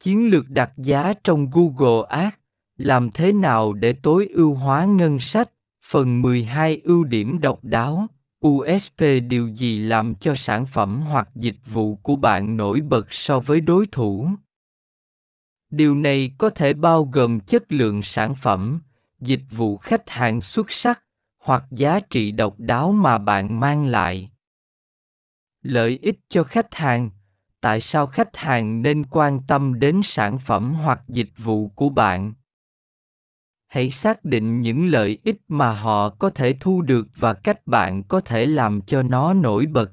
Chiến lược đặt giá trong Google Ads, làm thế nào để tối ưu hóa ngân sách? Phần 12 ưu điểm độc đáo, USP điều gì làm cho sản phẩm hoặc dịch vụ của bạn nổi bật so với đối thủ? Điều này có thể bao gồm chất lượng sản phẩm, dịch vụ khách hàng xuất sắc, hoặc giá trị độc đáo mà bạn mang lại. Lợi ích cho khách hàng tại sao khách hàng nên quan tâm đến sản phẩm hoặc dịch vụ của bạn? Hãy xác định những lợi ích mà họ có thể thu được và cách bạn có thể làm cho nó nổi bật.